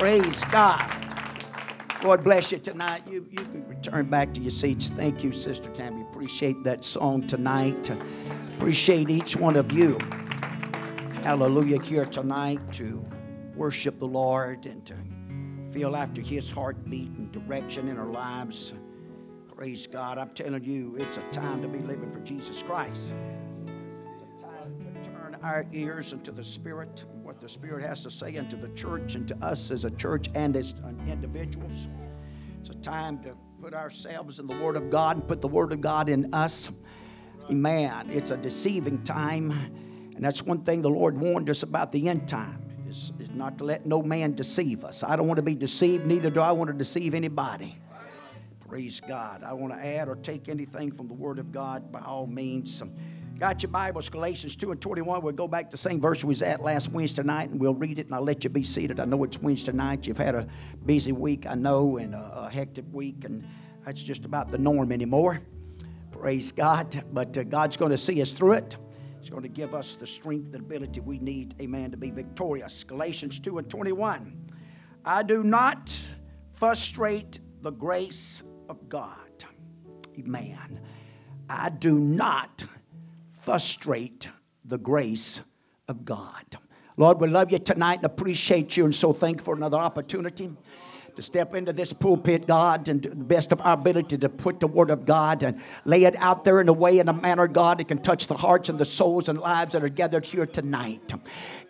Praise God. Lord bless you tonight. You, you can return back to your seats. Thank you, Sister Tammy. Appreciate that song tonight. Appreciate each one of you. Hallelujah, here tonight to worship the Lord and to feel after His heartbeat and direction in our lives. Praise God. I'm telling you, it's a time to be living for Jesus Christ. It's a time to turn our ears into the Spirit, what the Spirit has to say into the church and to us as a church and as individuals. It's a time to put ourselves in the Word of God and put the Word of God in us. Amen. It's a deceiving time. And that's one thing the Lord warned us about the end time is, is not to let no man deceive us. I don't want to be deceived, neither do I want to deceive anybody. Praise God. I want to add or take anything from the Word of God by all means. Got your Bibles, Galatians 2 and 21. We'll go back to the same verse we was at last Wednesday night and we'll read it and I'll let you be seated. I know it's Wednesday night. You've had a busy week, I know, and a, a hectic week, and that's just about the norm anymore. Praise God. But uh, God's going to see us through it. He's going to give us the strength and ability we need, amen, to be victorious. Galatians 2 and 21. I do not frustrate the grace of God. Amen. I do not frustrate the grace of God. Lord, we love you tonight and appreciate you and so thankful for another opportunity to step into this pulpit, God, and the best of our ability to put the Word of God and lay it out there in a way, in a manner, God, that can touch the hearts and the souls and lives that are gathered here tonight.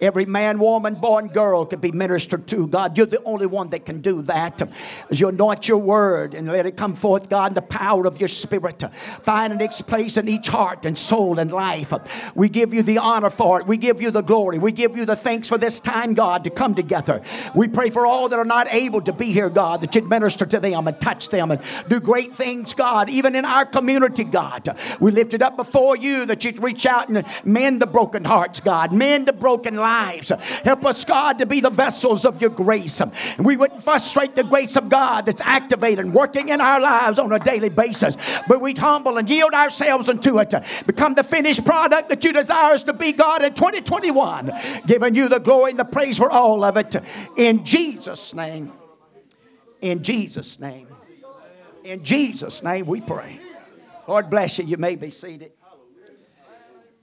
Every man, woman, boy, and girl could be ministered to. God, you're the only one that can do that. As you anoint your Word and let it come forth, God, in the power of your Spirit, finding its place in each heart and soul and life. We give you the honor for it. We give you the glory. We give you the thanks for this time, God, to come together. We pray for all that are not able to be here, God, that you'd minister to them and touch them and do great things, God, even in our community, God. We lift it up before you that you'd reach out and mend the broken hearts, God, mend the broken lives. Help us, God, to be the vessels of your grace. And we wouldn't frustrate the grace of God that's activated and working in our lives on a daily basis, but we'd humble and yield ourselves unto it become the finished product that you desire us to be, God, in 2021, giving you the glory and the praise for all of it. In Jesus' name. In Jesus' name. In Jesus' name we pray. Lord bless you. You may be seated.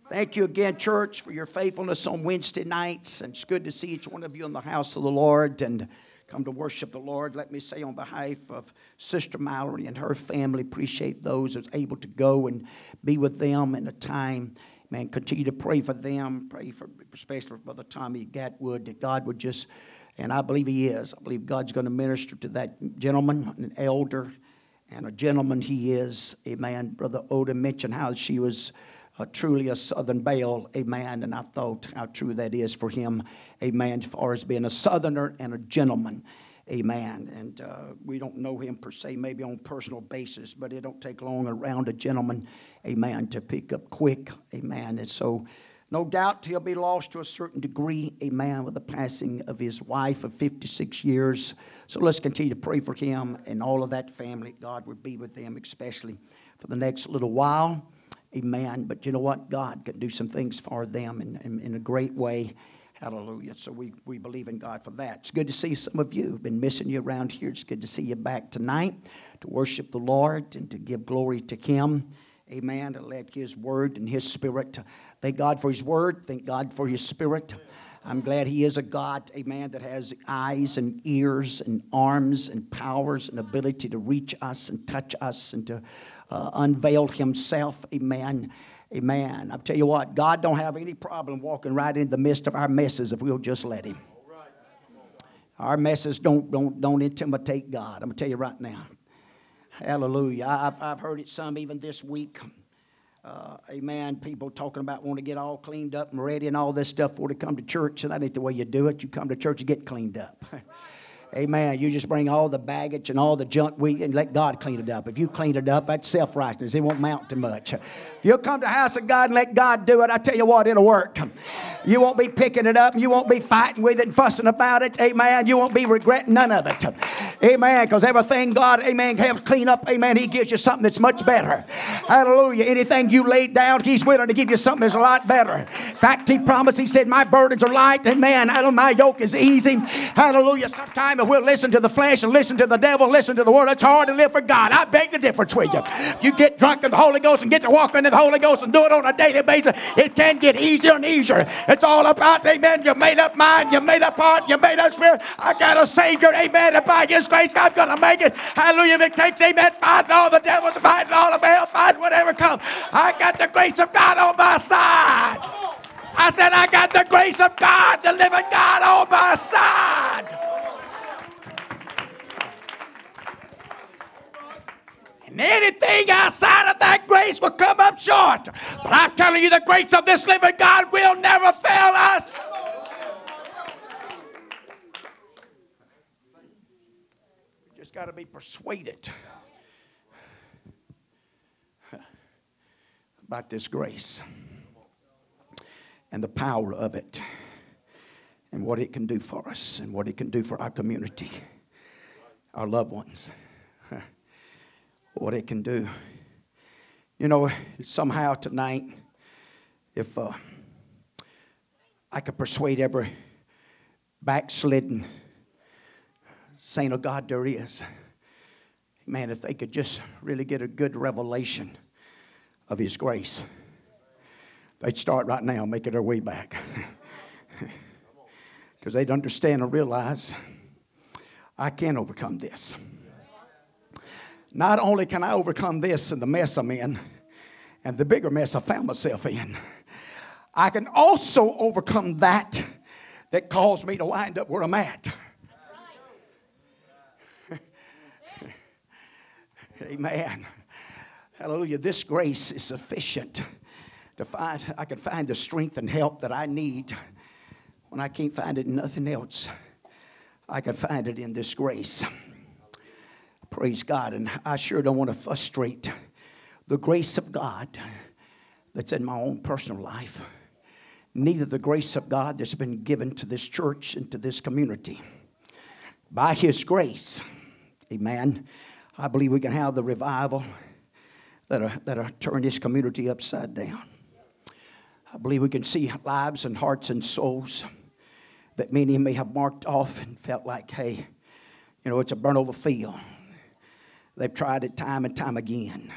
Thank you again, church, for your faithfulness on Wednesday nights. And it's good to see each one of you in the house of the Lord and come to worship the Lord. Let me say on behalf of Sister Mallory and her family, appreciate those that's able to go and be with them in a time. Man, continue to pray for them. Pray for, especially for Brother Tommy Gatwood, that God would just and I believe he is. I believe God's going to minister to that gentleman, an elder, and a gentleman he is. Amen. Brother Oda mentioned how she was uh, truly a Southern belle. Amen. And I thought how true that is for him. Amen. As far as being a Southerner and a gentleman. Amen. And uh, we don't know him per se, maybe on personal basis, but it don't take long around a gentleman, amen, to pick up quick. Amen. And so no doubt he'll be lost to a certain degree, a man with the passing of his wife of 56 years. So let's continue to pray for him and all of that family. God would be with them, especially for the next little while. Amen. But you know what? God can do some things for them in, in, in a great way. Hallelujah. So we, we believe in God for that. It's good to see some of you. Been missing you around here. It's good to see you back tonight to worship the Lord and to give glory to Him. Amen. To let His word and His spirit Thank God for His Word. Thank God for His Spirit. I'm glad He is a God, amen, that has eyes and ears and arms and powers and ability to reach us and touch us and to uh, unveil Himself, amen. Amen. I'll tell you what, God don't have any problem walking right in the midst of our messes if we'll just let Him. Our messes don't, don't, don't intimidate God. I'm going to tell you right now. Hallelujah. I've, I've heard it some even this week uh, amen. People talking about want to get all cleaned up and ready and all this stuff for to come to church. And that ain't the way you do it. You come to church, you get cleaned up. Amen. You just bring all the baggage and all the junk we and let God clean it up. If you clean it up, that's self righteousness. It won't mount to much. If you'll come to the house of God and let God do it, I tell you what, it'll work. You won't be picking it up. You won't be fighting with it and fussing about it. Amen. You won't be regretting none of it. Amen. Because everything God, amen, helps clean up, amen, He gives you something that's much better. Hallelujah. Anything you laid down, He's willing to give you something that's a lot better. In fact, He promised, He said, My burdens are light, amen. My yoke is easy. Hallelujah. Sometimes we'll listen to the flesh and listen to the devil, listen to the word, it's hard to live for God. I beg the difference with you. You get drunk in the Holy Ghost and get to walk in the Holy Ghost and do it on a daily basis. It can get easier and easier. It's all about, amen, you made up mind, you made up heart, you made up spirit. I got a Savior, amen, and by His grace, I'm going to make it. Hallelujah. If it takes, amen, fighting all the devils, fighting all of hell, fighting whatever comes. I got the grace of God on my side. I said, I got the grace of God, the living God on my side. Anything outside of that grace will come up short. But I'm telling you, the grace of this living God will never fail us. We just got to be persuaded about this grace and the power of it and what it can do for us and what it can do for our community, our loved ones what it can do. You know, somehow tonight, if uh, I could persuade every backslidden saint of God there is, man, if they could just really get a good revelation of His grace, they'd start right now making their way back. Because they'd understand and realize I can overcome this. Not only can I overcome this and the mess I'm in, and the bigger mess I found myself in, I can also overcome that that caused me to wind up where I'm at. Amen. Hallelujah. This grace is sufficient to find, I can find the strength and help that I need when I can't find it in nothing else. I can find it in this grace. Praise God. And I sure don't want to frustrate the grace of God that's in my own personal life, neither the grace of God that's been given to this church and to this community. By His grace, amen, I believe we can have the revival that'll, that'll turn this community upside down. I believe we can see lives and hearts and souls that many may have marked off and felt like, hey, you know, it's a burnt over field. They've tried it time and time again.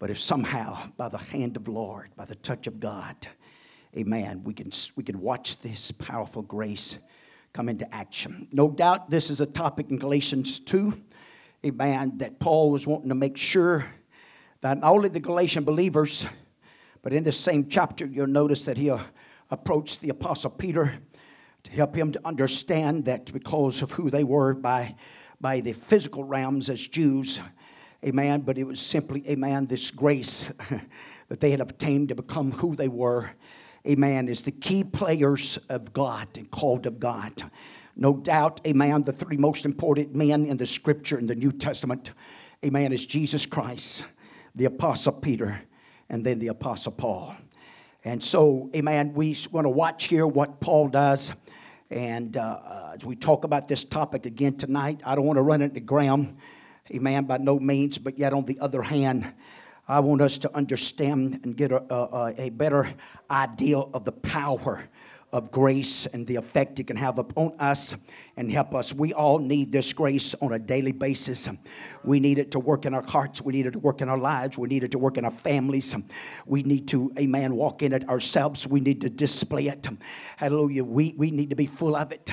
But if somehow, by the hand of the Lord, by the touch of God, amen, we can, we can watch this powerful grace come into action. No doubt this is a topic in Galatians 2, amen, that Paul was wanting to make sure that not only the Galatian believers, but in this same chapter, you'll notice that he approached the Apostle Peter to help him to understand that because of who they were by by the physical realms as Jews, amen, but it was simply, amen, this grace that they had obtained to become who they were, amen, is the key players of God and called of God. No doubt, amen, the three most important men in the scripture in the New Testament, amen, is Jesus Christ, the Apostle Peter, and then the Apostle Paul. And so, amen, we want to watch here what Paul does and uh, uh, as we talk about this topic again tonight, I don't want to run into ground, amen, by no means, but yet on the other hand, I want us to understand and get a, a, a better idea of the power of grace and the effect it can have upon us and help us. We all need this grace on a daily basis. We need it to work in our hearts. We need it to work in our lives. We need it to work in our families. We need to, amen, walk in it ourselves. We need to display it. Hallelujah. We, we need to be full of it.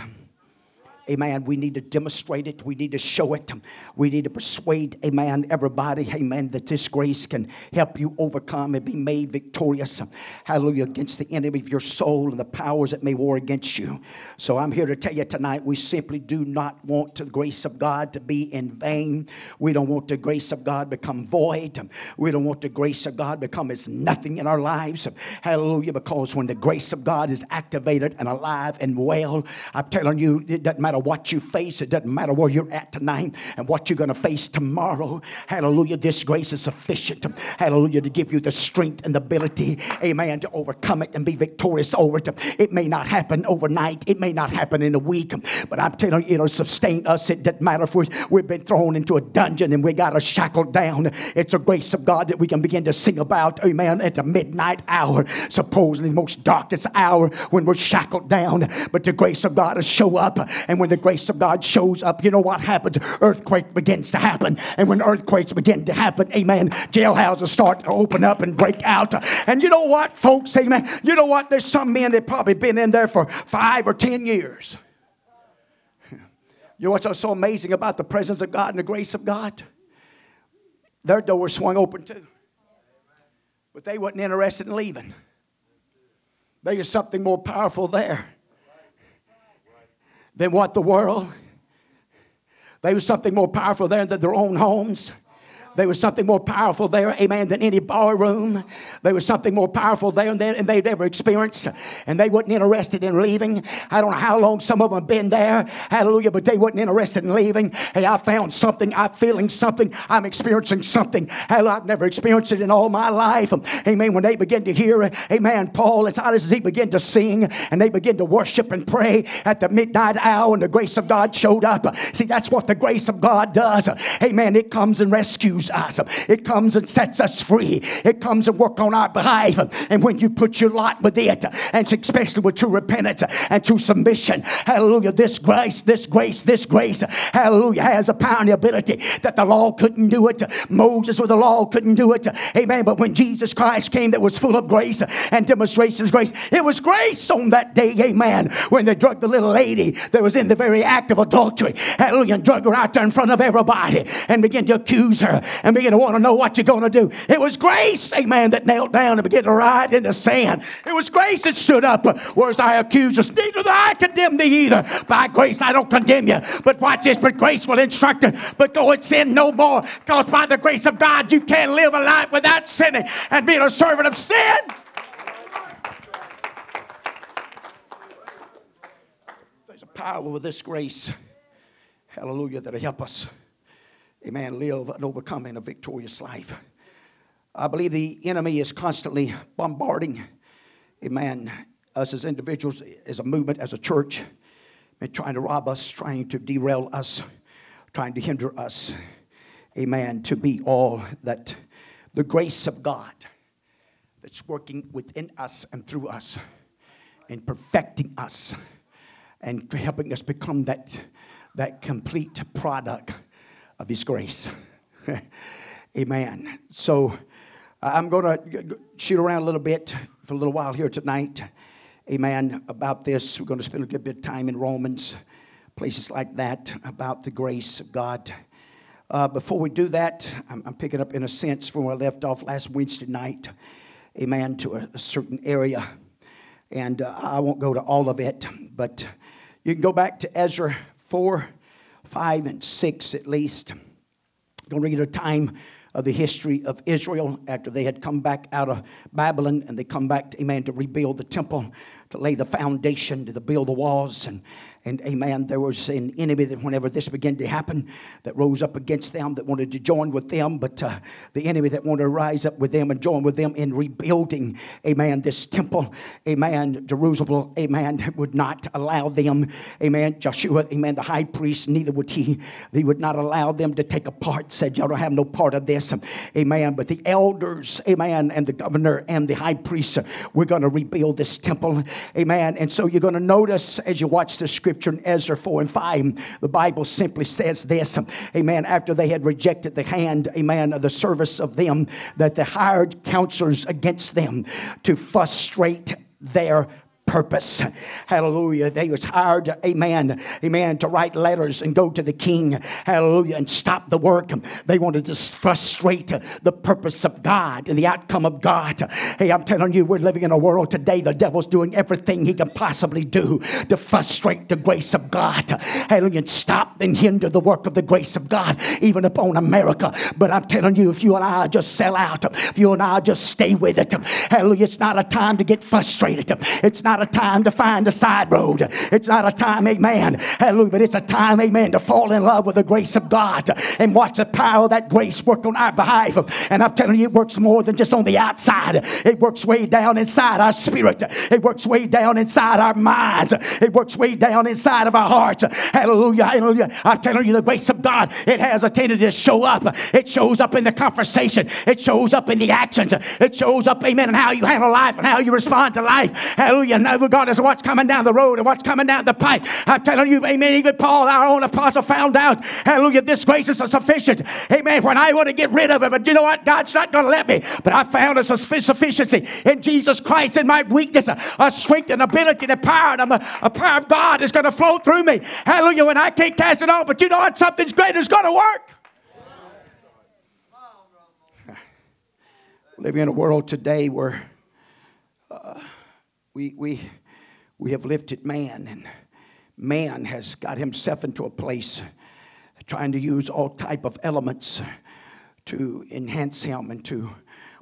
Amen. We need to demonstrate it. We need to show it. We need to persuade, amen, everybody, amen, that this grace can help you overcome and be made victorious. Hallelujah. Against the enemy of your soul and the powers that may war against you. So I'm here to tell you tonight we simply do not want the grace of God to be in vain. We don't want the grace of God become void. We don't want the grace of God become as nothing in our lives. Hallelujah. Because when the grace of God is activated and alive and well, I'm telling you, it doesn't matter matter what you face, it doesn't matter where you're at tonight and what you're going to face tomorrow. Hallelujah. This grace is sufficient. Hallelujah. To give you the strength and the ability, amen, to overcome it and be victorious over it. It may not happen overnight, it may not happen in a week, but I'm telling you, it'll sustain us. It doesn't matter if we, we've been thrown into a dungeon and we got us shackled down. It's a grace of God that we can begin to sing about, amen, at the midnight hour, supposedly the most darkest hour when we're shackled down. But the grace of God will show up. And when the grace of God shows up, you know what happens? Earthquake begins to happen. And when earthquakes begin to happen, amen, jailhouses start to open up and break out. And you know what, folks, amen, you know what? There's some men that probably been in there for five or ten years. You know what's so amazing about the presence of God and the grace of God? Their doors swung open too. But they wasn't interested in leaving. There was something more powerful there than what the world. They was something more powerful there than their own homes. There was something more powerful there, amen, than any room. There was something more powerful there than they'd ever experienced. And they wasn't interested in leaving. I don't know how long some of them have been there. Hallelujah. But they wasn't interested in leaving. Hey, I found something. I'm feeling something. I'm experiencing something. Hell, I've never experienced it in all my life. Amen. When they begin to hear, amen, Paul, as as he began to sing and they begin to worship and pray at the midnight hour and the grace of God showed up. See, that's what the grace of God does. Amen. It comes and rescues us. It comes and sets us free. It comes and work on our behalf. And when you put your lot with it, and especially with true repentance and true submission, hallelujah, this grace, this grace, this grace, hallelujah, has a power and ability that the law couldn't do it. Moses with the law couldn't do it. Amen. But when Jesus Christ came that was full of grace and demonstrations of grace, it was grace on that day, amen, when they drugged the little lady that was in the very act of adultery. Hallelujah. And drug her out there in front of everybody and began to accuse her and begin to want to know what you're going to do. It was grace, amen, that knelt down and began to write in the sand. It was grace that stood up, whereas I accuse us. Neither do I condemn thee either. By grace I don't condemn you. But watch this, but grace will instruct you. But go and sin no more. Because by the grace of God, you can't live a life without sinning and being a servant of sin. There's a power with this grace. Hallelujah, that'll help us amen, live and overcome in a victorious life. I believe the enemy is constantly bombarding, amen, us as individuals, as a movement, as a church, and trying to rob us, trying to derail us, trying to hinder us, amen, to be all that the grace of God that's working within us and through us and perfecting us and helping us become that, that complete product of His grace. Amen. So I'm going to shoot around a little bit for a little while here tonight. Amen. About this, we're going to spend a good bit of time in Romans, places like that, about the grace of God. Uh, before we do that, I'm, I'm, picking up in a sense from where I left off last Wednesday night. Amen. To a, a certain area. And uh, I won't go to all of it, but you can go back to Ezra 4 5 and 6 at least. Read a time of the history of Israel after they had come back out of Babylon and they come back, to, amen, to rebuild the temple, to lay the foundation, to build the walls. And and amen, there was an enemy that whenever this began to happen, that rose up against them, that wanted to join with them, but uh, the enemy that wanted to rise up with them and join with them in rebuilding, amen, this temple, amen, Jerusalem, amen, would not allow them, amen, Joshua, amen, the high priest, neither would he, he would not allow them to take a part, said, y'all don't have no part of this, amen, but the elders, amen, and the governor and the high priest, we're going to rebuild this temple, amen, and so you're going to notice as you watch the scripture, scripture in Ezra 4 and 5, the Bible simply says this, amen, after they had rejected the hand, amen, of the service of them, that they hired counselors against them to frustrate their purpose. Hallelujah. They was hired, amen, amen, to write letters and go to the king, hallelujah, and stop the work. They wanted to frustrate the purpose of God and the outcome of God. Hey, I'm telling you, we're living in a world today, the devil's doing everything he can possibly do to frustrate the grace of God. Hallelujah, and stop and hinder the work of the grace of God, even upon America. But I'm telling you, if you and I just sell out, if you and I just stay with it, hallelujah, it's not a time to get frustrated. It's not not a time to find a side road. It's not a time, amen. Hallelujah. But it's a time, amen, to fall in love with the grace of God and watch the power of that grace work on our behalf. And I'm telling you, it works more than just on the outside, it works way down inside our spirit, it works way down inside our minds, it works way down inside of our hearts. Hallelujah. Hallelujah. I'm telling you, the grace of God, it has a tendency to show up. It shows up in the conversation, it shows up in the actions, it shows up, amen, in how you handle life and how you respond to life. Hallelujah. Now, regardless of what's coming down the road and what's coming down the pipe, I'm telling you, amen. Even Paul, our own apostle, found out, hallelujah, this grace is sufficient. Amen. When I want to get rid of it, but you know what? God's not going to let me. But I found a sufficiency in Jesus Christ in my weakness, a, a strength and ability and a power, and a, a power of God is going to flow through me. Hallelujah. When I can't cast it off, but you know what? Something's greater is going to work. Living in a world today where we, we, we have lifted man, and man has got himself into a place trying to use all type of elements to enhance him and to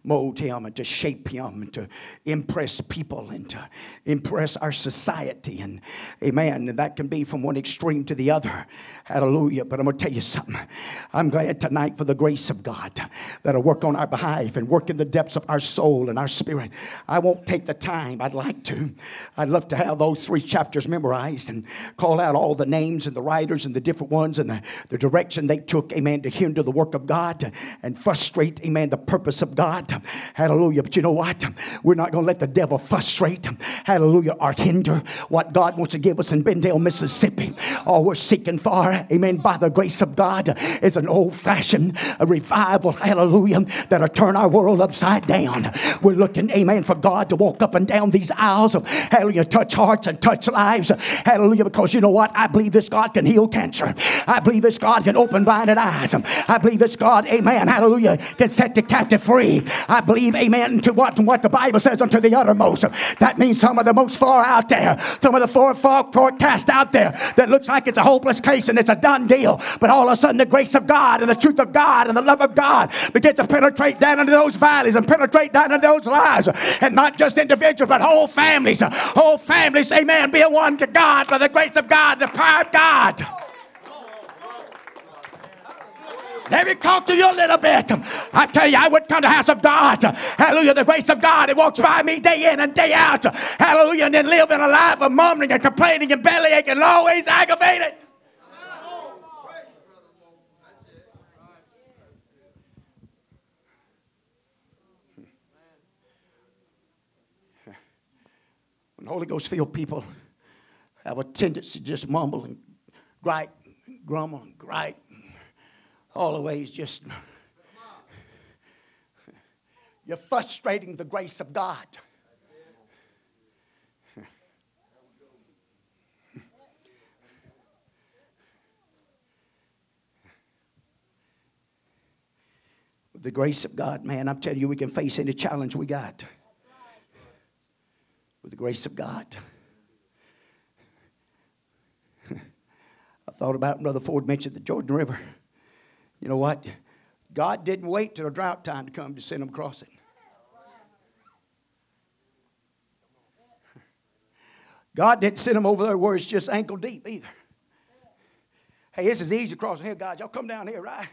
mold him and to shape him and to impress people and to impress our society. And amen. And that can be from one extreme to the other. Hallelujah. But I'm going to tell you something. I'm glad tonight for the grace of God that'll work on our behalf and work in the depths of our soul and our spirit. I won't take the time. I'd like to. I'd love to have those three chapters memorized and call out all the names and the writers and the different ones and the, the direction they took, amen, to hinder the work of God and frustrate, amen, the purpose of God. Hallelujah. But you know what? We're not going to let the devil frustrate, hallelujah, or hinder what God wants to give us in Bendale, Mississippi. All we're seeking for, amen, by the grace of God, is an old fashioned revival, hallelujah, that'll turn our world upside down. We're looking, amen, for God to walk up and down these aisles, of, hallelujah, touch hearts and touch lives, hallelujah, because you know what? I believe this God can heal cancer. I believe this God can open blinded eyes. I believe this God, amen, hallelujah, can set the captive free. I believe, amen, to what, what the Bible says unto the uttermost. That means some of the most far out there, some of the far, far forecast out there that looks like it's a hopeless case and it's a done deal. But all of a sudden, the grace of God and the truth of God and the love of God begin to penetrate down into those valleys and penetrate down into those lives. And not just individuals, but whole families. Whole families, amen, be one to God by the grace of God, the power of God. Let me talk to you a little bit. I tell you, I would come to the house of God. Hallelujah. The grace of God, it walks by me day in and day out. Hallelujah. And then live in a life of mumbling and complaining and bellyaching and always aggravated. When Holy Ghost filled people have a tendency to just mumble and gripe, and grumble and gripe all the ways just you're frustrating the grace of God. The grace of God, man, I'm telling you, we can face any challenge we got. With the grace of God. I thought about Brother Ford mentioned the Jordan River. You know what? God didn't wait till a drought time to come to send them across it. God didn't send them over there where it's just ankle deep either. Hey, this is easy crossing here, God. Y'all come down here, right?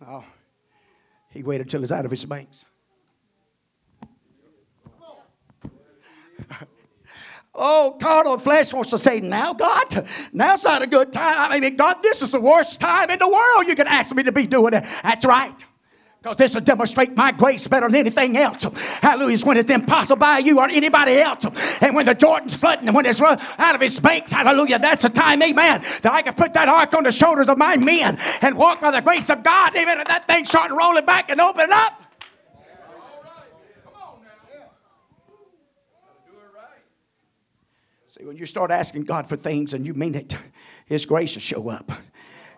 Oh, he waited till it's out of his banks. Oh, carnal flesh wants to say, now, God, now's not a good time. I mean, God, this is the worst time in the world you can ask me to be doing it. That's right. Because this will demonstrate my grace better than anything else. Hallelujah. When it's impossible by you or anybody else. And when the Jordan's flooding and when it's run out of its banks, hallelujah, that's the time, amen, that I can put that ark on the shoulders of my men and walk by the grace of God, amen, and that thing starting rolling back and opening up. When you start asking God for things and you mean it, His grace will show up.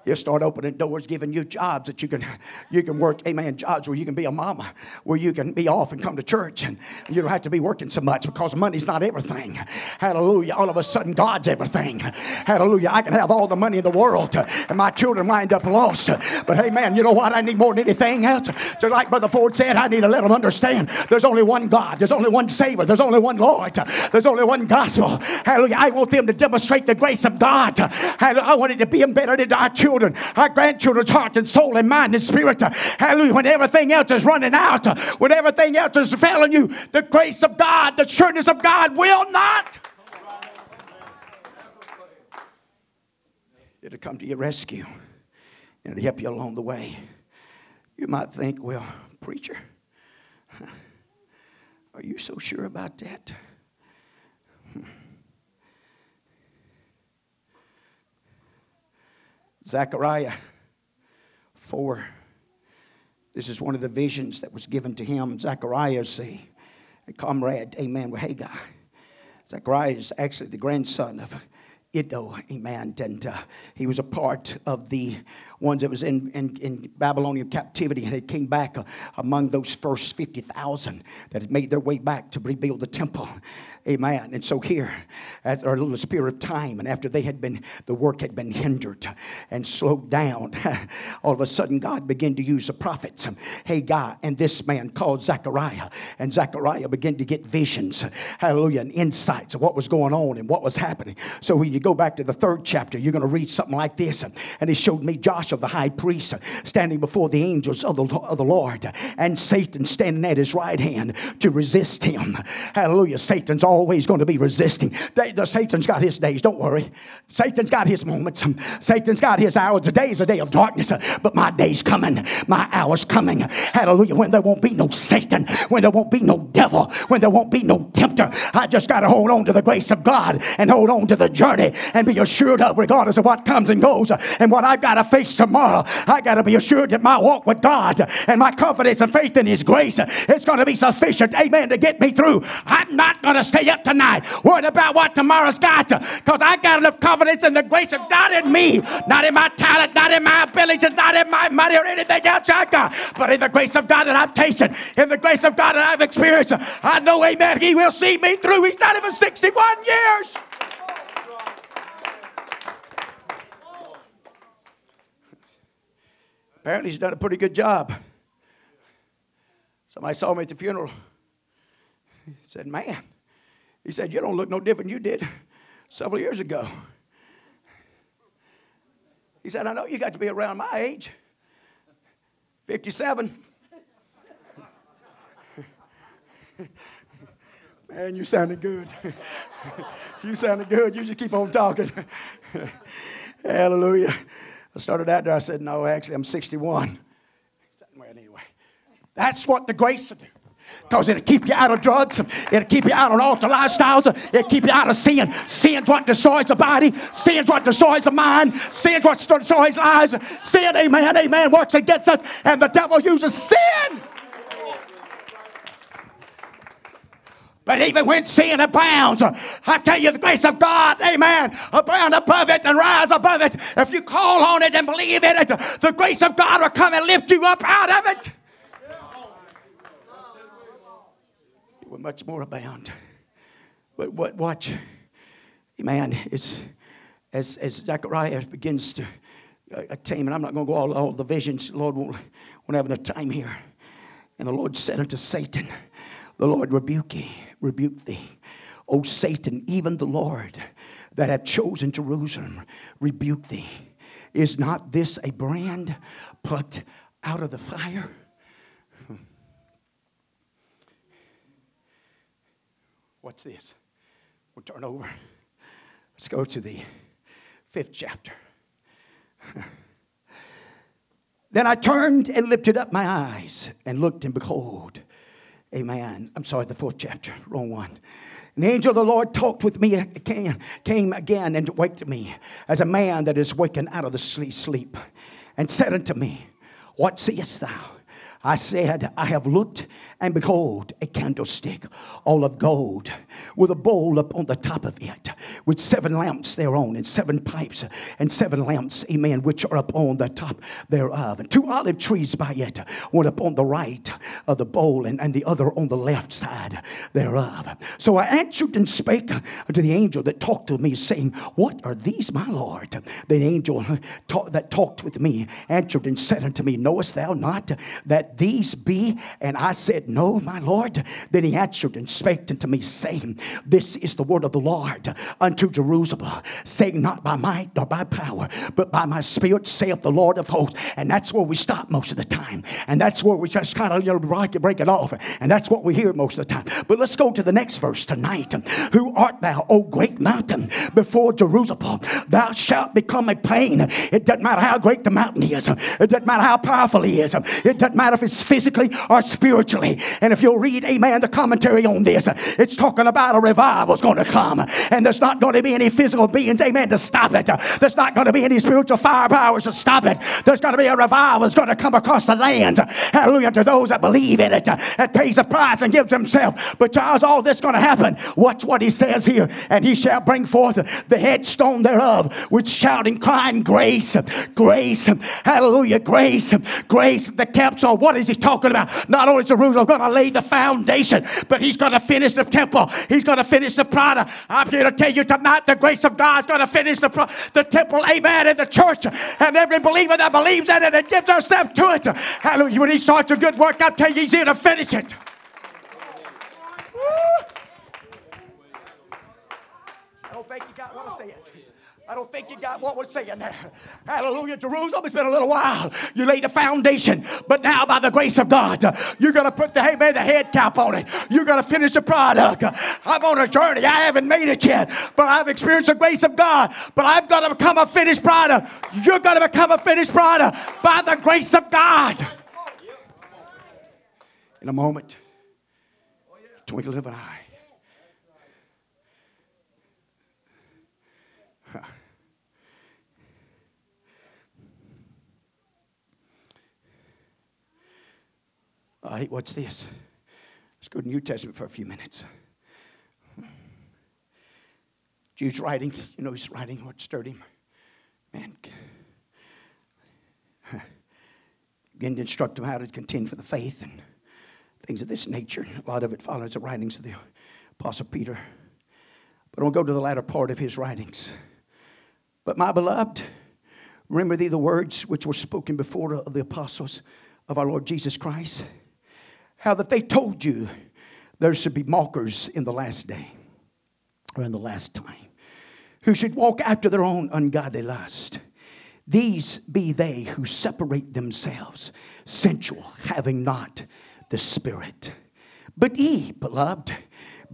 He'll start opening doors, giving you jobs that you can, you can work, amen, jobs where you can be a mama, where you can be off and come to church and you don't have to be working so much because money's not everything. Hallelujah. All of a sudden, God's everything. Hallelujah. I can have all the money in the world and my children wind up lost. But hey, man, you know what? I need more than anything else. Just like Brother Ford said, I need to let them understand there's only one God, there's only one Savior, there's only one Lord, there's only one gospel. Hallelujah. I want them to demonstrate the grace of God. Hallelujah. I want it to be embedded into our children, our grandchildren's heart and soul and mind and spirit. Hallelujah. When everything else is running out, when everything else is failing you, the grace of God, the sureness of God will not. It'll come to your rescue and it'll help you along the way. You might think, well, preacher, are you so sure about that? Zechariah 4. This is one of the visions that was given to him. Zechariah is a, a comrade, amen, with Haggai. Zechariah is actually the grandson of Iddo, amen. And uh, he was a part of the ones that was in, in, in Babylonian captivity and it came back uh, among those first 50,000 that had made their way back to rebuild the temple. Amen. And so here, at our little spirit of time, and after they had been, the work had been hindered and slowed down, all of a sudden God began to use the prophets, Haggai, and this man called Zechariah. And Zechariah began to get visions, hallelujah, and insights of what was going on and what was happening. So when you go back to the third chapter, you're going to read something like this. And he showed me Joshua, the high priest, standing before the angels of the, of the Lord, and Satan standing at his right hand to resist him. Hallelujah. Satan's always going to be resisting. Satan's got his days, don't worry. Satan's got his moments. Satan's got his hours. Today is a day of darkness, but my day's coming. My hour's coming. Hallelujah. When there won't be no Satan, when there won't be no devil, when there won't be no tempter, I just got to hold on to the grace of God and hold on to the journey and be assured of, regardless of what comes and goes and what I've got to face tomorrow. I got to be assured that my walk with God and my confidence and faith in His grace is going to be sufficient, amen, to get me through. I'm not going to stay up tonight worried about what tomorrow's got because I got enough confidence in the grace of God in me, not in my talent, not in my abilities, not in my money or anything else I got, but in the grace of God that I've tasted, in the grace of God that I've experienced. I know, amen, He will see me through. He's not even 61 years. Apparently, he's done a pretty good job. Somebody saw me at the funeral. He said, Man, he said, You don't look no different you did several years ago. He said, I know you got to be around my age 57. Man, you sounded good. you sounded good. You just keep on talking. Hallelujah. I started out there. I said, No, actually, I'm 61. Well, anyway, that's what the grace will do. Because it'll keep you out of drugs. It'll keep you out of altar lifestyles. It'll keep you out of sin. Sin's what destroys the body. Sin's what destroys the mind. Sin's what destroys lives. Sin, amen, amen, works against us. And the devil uses sin But even when sin abounds, I tell you the grace of God, amen, abound above it and rise above it. If you call on it and believe in it, the grace of God will come and lift you up out of it. It will much more abound. But what watch, man, is as as Zechariah begins to uh, attain, and I'm not going to go all, all the visions. Lord won't, won't have enough time here. And the Lord said unto Satan, The Lord rebuke thee, rebuke thee. O Satan, even the Lord that hath chosen Jerusalem, rebuke thee. Is not this a brand plucked out of the fire? What's this? We'll turn over. Let's go to the fifth chapter. then I turned and lifted up my eyes and looked, and behold, Amen. I'm sorry, the fourth chapter, wrong one. And the angel of the Lord talked with me, came, came again and waked me as a man that is wakened out of the sleep, and said unto me, What seest thou? I said, I have looked and behold a candlestick all of gold with a bowl upon the top of it with seven lamps thereon and seven pipes and seven lamps, amen, which are upon the top thereof. And two olive trees by it, one upon the right of the bowl and, and the other on the left side thereof. So I answered and spake unto the angel that talked to me, saying, What are these, my Lord? The angel that talked with me answered and said unto me, Knowest thou not that these be? And I said, No, my Lord. Then he answered and spake unto me, saying, This is the word of the Lord unto Jerusalem, saying, Not by might nor by power, but by my spirit, saith the Lord of hosts. And that's where we stop most of the time. And that's where we just kind of you know, break it off. And that's what we hear most of the time. But let's go to the next verse tonight. Who art thou, O great mountain, before Jerusalem? Thou shalt become a plain. It doesn't matter how great the mountain is, it doesn't matter how powerful he is, it doesn't matter if it's physically or spiritually. And if you'll read, amen, the commentary on this, it's talking about a revival is going to come. And there's not going to be any physical beings, amen, to stop it. There's not going to be any spiritual firepowers to stop it. There's going to be a revival that's going to come across the land. Hallelujah to those that believe in it, that pays a price and gives himself. But Charles, all this going to happen. Watch what he says here. And he shall bring forth the headstone thereof with shouting, crying, grace, grace, hallelujah, grace, grace. The capsule, what is he talking about? Not only is Jerusalem going to lay the foundation, but he's going to finish the temple. He's going to finish the product. I'm here to tell you tonight the grace of God is going to finish the, the temple, amen, in the church. And every believer that believes in it and gives herself to it, hallelujah, when he starts a good work, I tell you, he's here to finish it. I don't oh, think you got what to say it. I don't think you got what we're saying there. Hallelujah. Jerusalem, it's been a little while. You laid the foundation, but now by the grace of God, you're going to put the, hey man, the head cap on it. You're going to finish the product. I'm on a journey. I haven't made it yet, but I've experienced the grace of God. But going to become a finished product. You're going to become a finished product by the grace of God. In a moment, twinkle of an eye. All right, what's this? Let's go to New Testament for a few minutes. Jude's writing, you know, he's writing what stirred him. Man, began to instruct him how to contend for the faith and things of this nature. A lot of it follows the writings of the Apostle Peter. But I'll go to the latter part of his writings. But my beloved, remember thee the words which were spoken before of the apostles of our Lord Jesus Christ how that they told you there should be mockers in the last day or in the last time who should walk after their own ungodly lust. These be they who separate themselves, sensual, having not the Spirit. But ye, beloved,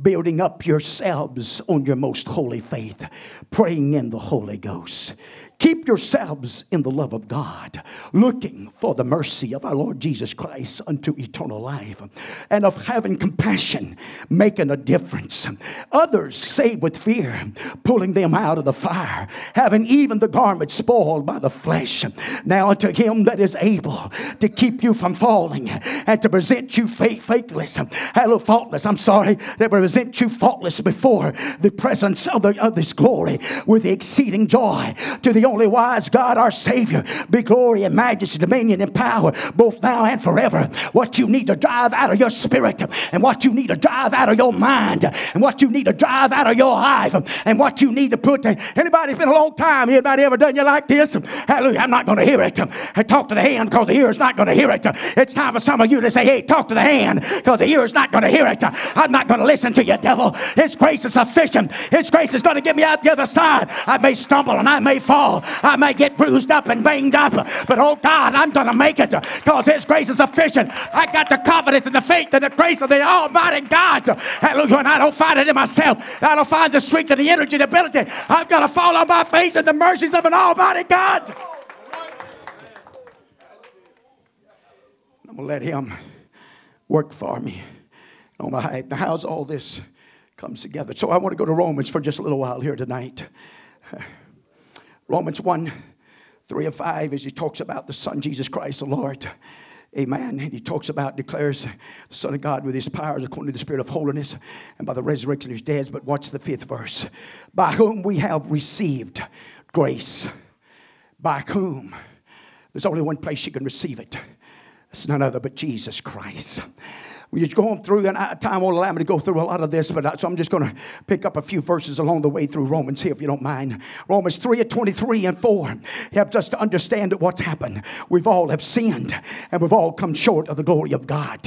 building up yourselves on your most holy faith, praying in the Holy Ghost. Keep yourselves in the love of God, looking for the mercy of our Lord Jesus Christ unto eternal life, and of having compassion, making a difference. Others save with fear, pulling them out of the fire, having even the garment spoiled by the flesh. Now unto him that is able to keep you from falling and to present you faith, faithless, hello, faultless, I'm sorry, that present you faultless before the presence of, the, of this glory with exceeding joy to the only wise God, our Savior, be glory and majesty, dominion and power, both now and forever. What you need to drive out of your spirit, and what you need to drive out of your mind, and what you need to drive out of your life, and what you need to put. To, anybody's been a long time? Anybody ever done you like this? Hallelujah! I'm not going to hear it. Talk to the hand because the ear is not going to hear it. It's time for some of you to say, "Hey, talk to the hand," because the ear is not going to hear it. I'm not going to listen to you, devil. His grace is sufficient. His grace is going to get me out the other side. I may stumble and I may fall. I may get bruised up and banged up, but oh God, I'm going to make it because His grace is sufficient. I got the confidence and the faith and the grace of the Almighty God. Hallelujah. And I don't find it in myself. I don't find the strength and the energy and the ability. I've got to fall on my face in the mercies of an Almighty God. I'm going to let Him work for me. On my how's all this comes together? So I want to go to Romans for just a little while here tonight. Romans 1 3 and 5, as he talks about the Son, Jesus Christ, the Lord. Amen. And he talks about, declares the Son of God with his powers according to the Spirit of holiness and by the resurrection of his dead. But watch the fifth verse. By whom we have received grace. By whom? There's only one place you can receive it. It's none other but Jesus Christ. We're going through, and time won't allow me to go through a lot of this, but I, so I'm just going to pick up a few verses along the way through Romans here, if you don't mind. Romans 3 at 23 and 4 helps us to understand what's happened. We've all have sinned, and we've all come short of the glory of God.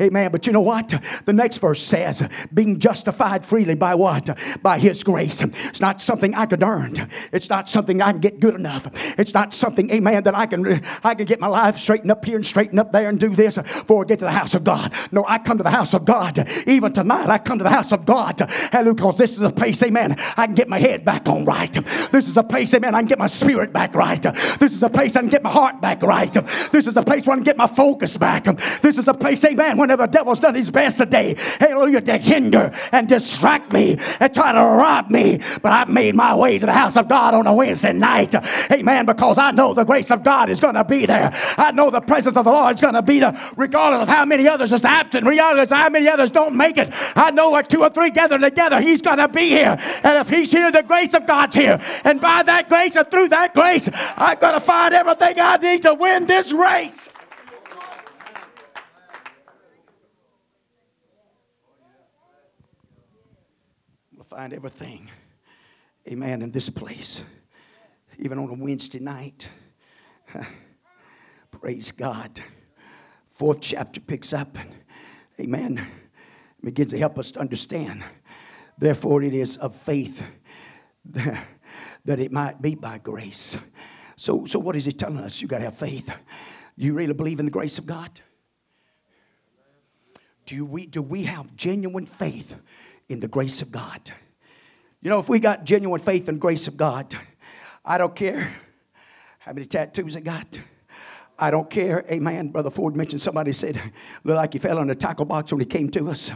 Amen. But you know what? The next verse says, being justified freely by what? By His grace. It's not something I could earn. It's not something I can get good enough. It's not something, amen, that I can I can get my life straightened up here and straightened up there and do this before I get to the house of God. No, I come to the house of God. Even tonight, I come to the house of God. Hallelujah, because this is a place, amen, I can get my head back on right. This is a place, amen, I can get my spirit back right. This is a place I can get my heart back right. This is a place where I can get my focus back. This is a place, amen, whenever the devil's done his best today, hallelujah, to hinder and distract me and try to rob me. But I've made my way to the house of God on a Wednesday night, amen, because I know the grace of God is going to be there. I know the presence of the Lord is going to be there, regardless of how many others are absent and regardless how many others don't make it. I know what two or three gather together, He's going to be here. And if He's here, the grace of God's here. And by that grace and through that grace, I'm going to find everything I need to win this race. We'll find everything, amen, in this place. Even on a Wednesday night. Praise God. Fourth chapter picks up. And Amen. Begins to help us to understand. Therefore, it is of faith that it might be by grace. So, so what is he telling us? You got to have faith. Do you really believe in the grace of God? Do we, do we have genuine faith in the grace of God? You know, if we got genuine faith in grace of God, I don't care how many tattoos I got. I don't care. Amen. Brother Ford mentioned somebody said, looked like he fell in a tackle box when he came to us.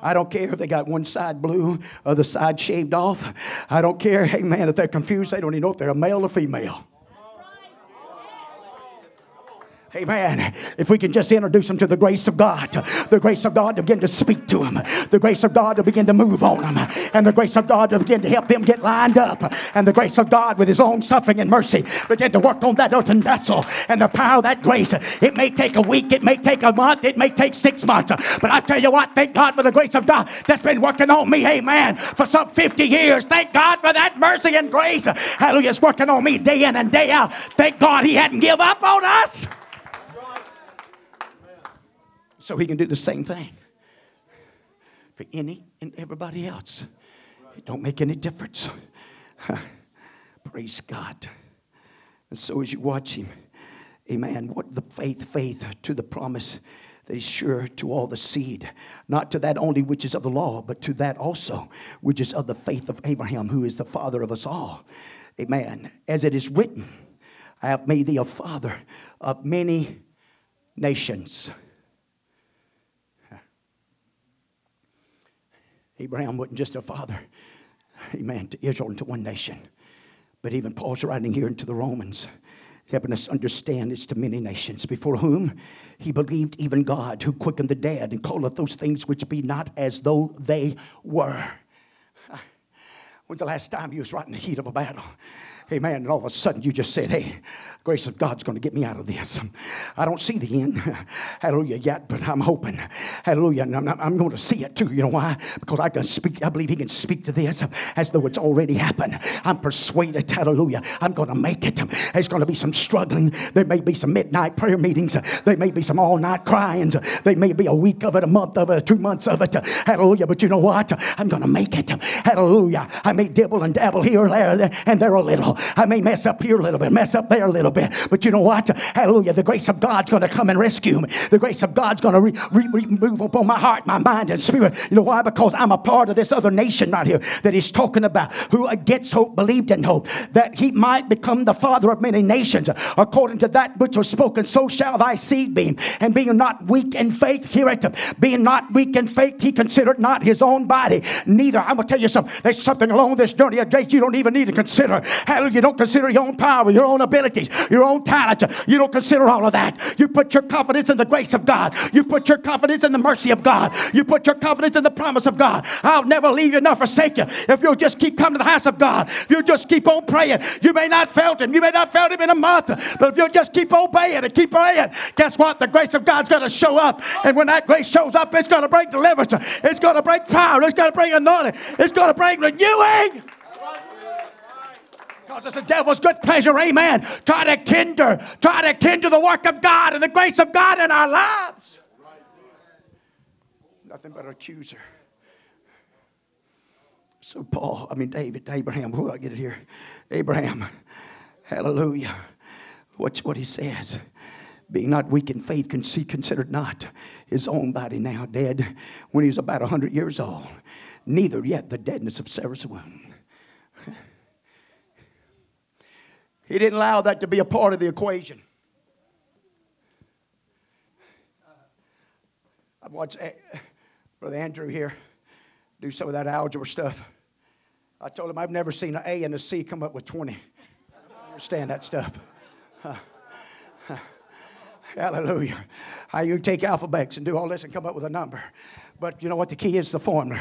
I don't care if they got one side blue, other side shaved off. I don't care. Amen. If they're confused, they don't even know if they're a male or female. Amen. If we can just introduce them to the grace of God, the grace of God to begin to speak to them, the grace of God to begin to move on them, and the grace of God to begin to help them get lined up, and the grace of God with His own suffering and mercy begin to work on that earthen vessel, and the power of that grace. It may take a week, it may take a month, it may take six months, but I tell you what, thank God for the grace of God that's been working on me, amen, for some 50 years. Thank God for that mercy and grace. Hallelujah, it's working on me day in and day out. Thank God He hadn't give up on us. So he can do the same thing for any and everybody else. It don't make any difference. Praise God. And so as you watch him, amen, what the faith, faith to the promise that is sure to all the seed, not to that only which is of the law, but to that also which is of the faith of Abraham, who is the father of us all. Amen. As it is written, I have made thee a father of many nations. Abraham wasn't just a father, amen, to Israel and to one nation. But even Paul's writing here into the Romans, helping us understand it's to many nations, before whom he believed even God, who quickened the dead and calleth those things which be not as though they were. When's the last time you was right in the heat of a battle? Amen. And all of a sudden you just said, hey, grace of God's going to get me out of this. I don't see the end, hallelujah, yet, but I'm hoping, hallelujah, and I'm, I'm, going to see it too. You know why? Because I can speak, I believe He can speak to this as though it's already happened. I'm persuaded, hallelujah, I'm going to make it. There's going to be some struggling. There may be some midnight prayer meetings. There may be some all night cryings. There may be a week of it, a month of it, two months of it. Hallelujah. But you know what? I'm going to make it. Hallelujah. I may dibble and dabble here, and there, and there a little. I may mess up here a little bit, mess up there a little bit. But you know what? Hallelujah. The grace of God's going to come and rescue me. The grace of God's going to re- re- upon my heart, my mind, and spirit. You know why? Because I'm a part of this other nation right here that he's talking about who gets hope believed in hope that he might become the father of many nations. According to that which was spoken, so shall thy seed be. And being not weak in faith, hear it. Being not weak in faith, he considered not his own body. Neither, I'm going to tell you something. There's something along this journey of grace you don't even need to consider. Hallelujah Hallelujah. You don't consider your own power, your own abilities, your own talents. You don't consider all of that. You put your confidence in the grace of God. You put your confidence in the mercy of God. You put your confidence in the promise of God. I'll never leave you nor forsake you. If you'll just keep coming to the house of God, if you'll just keep on praying, you may not felt him. You may not felt him in a month, but if you'll just keep obeying and keep praying, guess what? The grace of God's going to show up. And when that grace shows up, it's going to bring deliverance. It's going to bring power. It's going to bring anointing. It's going to bring renewing. Because it's the devil's good pleasure, amen. Try to kindle, try to kindle the work of God and the grace of God in our lives. Nothing but an accuser. So Paul, I mean David, Abraham, who I get it here? Abraham, hallelujah. What's what he says? Being not weak in faith, considered not his own body now dead when he was about hundred years old, neither yet the deadness of Sarah's womb. He didn't allow that to be a part of the equation. I've watched eh, Brother Andrew here do some of that algebra stuff. I told him I've never seen an A and a C come up with 20. I understand that stuff. Hallelujah. How you take alphabets and do all this and come up with a number. But you know what the key is? The formula.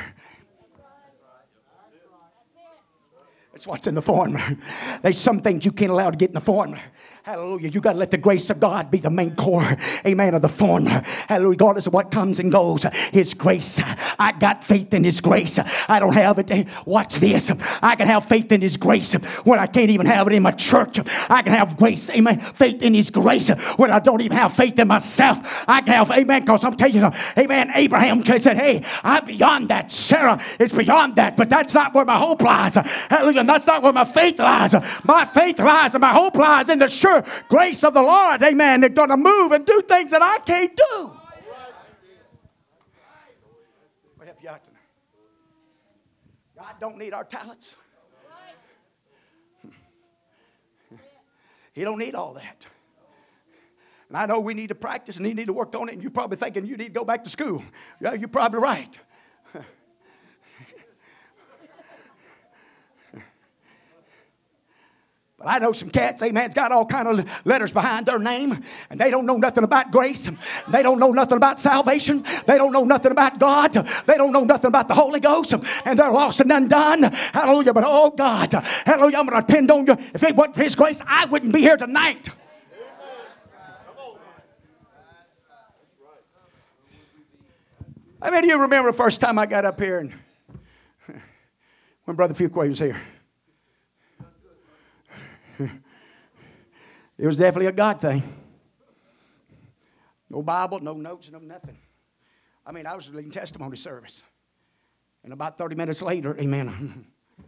That's what's in the formula. There's some things you can't allow to get in the formula. Hallelujah. You got to let the grace of God be the main core, amen, of the formula. Hallelujah. Regardless of what comes and goes, His grace. I got faith in His grace. I don't have it. Watch this. I can have faith in His grace when I can't even have it in my church. I can have grace, amen, faith in His grace when I don't even have faith in myself. I can have, amen, because I'm telling you, amen, Abraham said, hey, I'm beyond that. Sarah is beyond that, but that's not where my hope lies. Hallelujah. That's not where my faith lies. My faith lies and my hope lies in the sure grace of the Lord, amen, they're going to move and do things that I can't do. God don't need our talents. He don't need all that. And I know we need to practice and he need to work on it, and you're probably thinking you need to go back to school. Yeah, you're probably right. I know some cats, amen, got all kind of letters behind their name, and they don't know nothing about grace. They don't know nothing about salvation. They don't know nothing about God. They don't know nothing about the Holy Ghost, and they're lost and undone. Hallelujah. But oh God, hallelujah, I'm going to depend on you. If it wasn't for His grace, I wouldn't be here tonight. I mean, you remember the first time I got up here and when Brother Fuqua was here? It was definitely a God thing. No Bible, no notes, no nothing. I mean, I was leading testimony service. And about 30 minutes later, amen.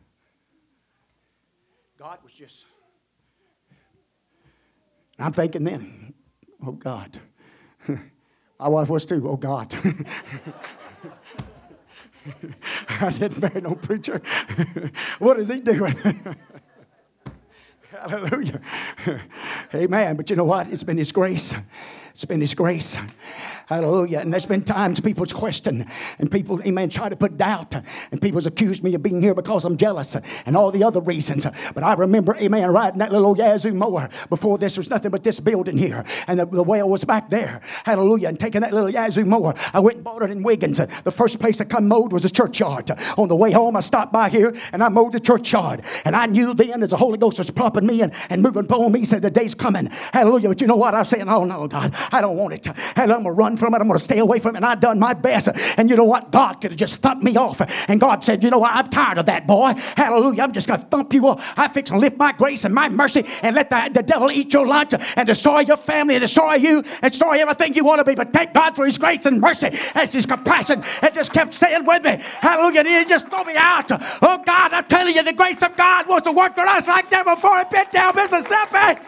God was just. I'm thinking then, oh God. My wife was too, oh God. I didn't marry no preacher. what is he doing? Hallelujah. Amen. But you know what? It's been His grace. It's been His grace. Hallelujah. And there's been times people's question and people, amen, try to put doubt. And people's accused me of being here because I'm jealous and all the other reasons. But I remember, amen, riding that little Yazoo mower before this was nothing but this building here. And the, the well was back there. Hallelujah. And taking that little Yazoo mower, I went and bought it in Wiggins. The first place I come mowed was a churchyard. On the way home, I stopped by here and I mowed the churchyard. And I knew then as the Holy Ghost was prompting me and, and moving upon me, said the day's coming. Hallelujah. But you know what? I'm saying, oh no, God, I don't want it. And I'm going to run from it. I'm going to stay away from it. And I done my best. And you know what? God could have just thumped me off. And God said, you know what? I'm tired of that, boy. Hallelujah. I'm just going to thump you off. I fix and lift my grace and my mercy and let the, the devil eat your lunch and destroy your family and destroy you and destroy everything you want to be. But thank God for his grace and mercy and his compassion. And just kept staying with me. Hallelujah. And he just threw me out. Oh God, I'm telling you, the grace of God wants to work for us like never before in Bentown, Mississippi.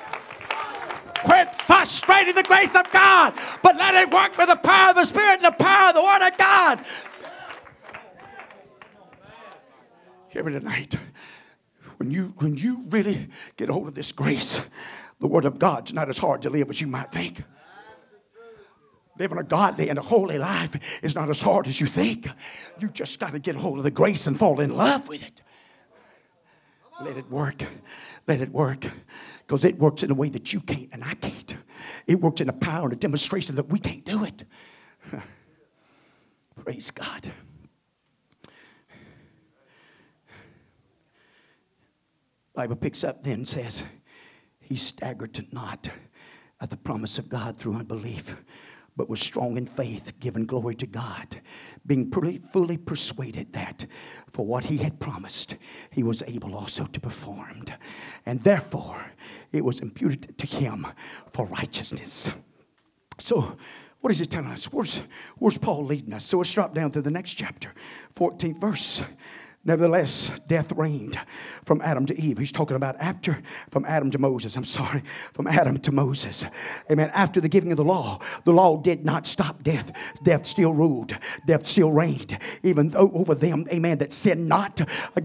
Quit frustrating the grace of God, but let it work with the power of the Spirit and the power of the Word of God. Hear me tonight. When you, when you really get hold of this grace, the Word of God's not as hard to live as you might think. Living a godly and a holy life is not as hard as you think. You just got to get hold of the grace and fall in love with it. Let it work. Let it work. Because it works in a way that you can't and I can't. It works in a power and a demonstration that we can't do it. Praise God. Bible picks up then says, He staggered not at the promise of God through unbelief, but was strong in faith, giving glory to God, being fully, fully persuaded that for what he had promised, he was able also to perform. And therefore, it was imputed to him for righteousness. So, what is he telling us? Where's, where's Paul leading us? So let's drop down to the next chapter, 14th verse. Nevertheless, death reigned from Adam to Eve. He's talking about after, from Adam to Moses. I'm sorry, from Adam to Moses. Amen. After the giving of the law, the law did not stop death. Death still ruled, death still reigned, even though over them, amen, that sinned not.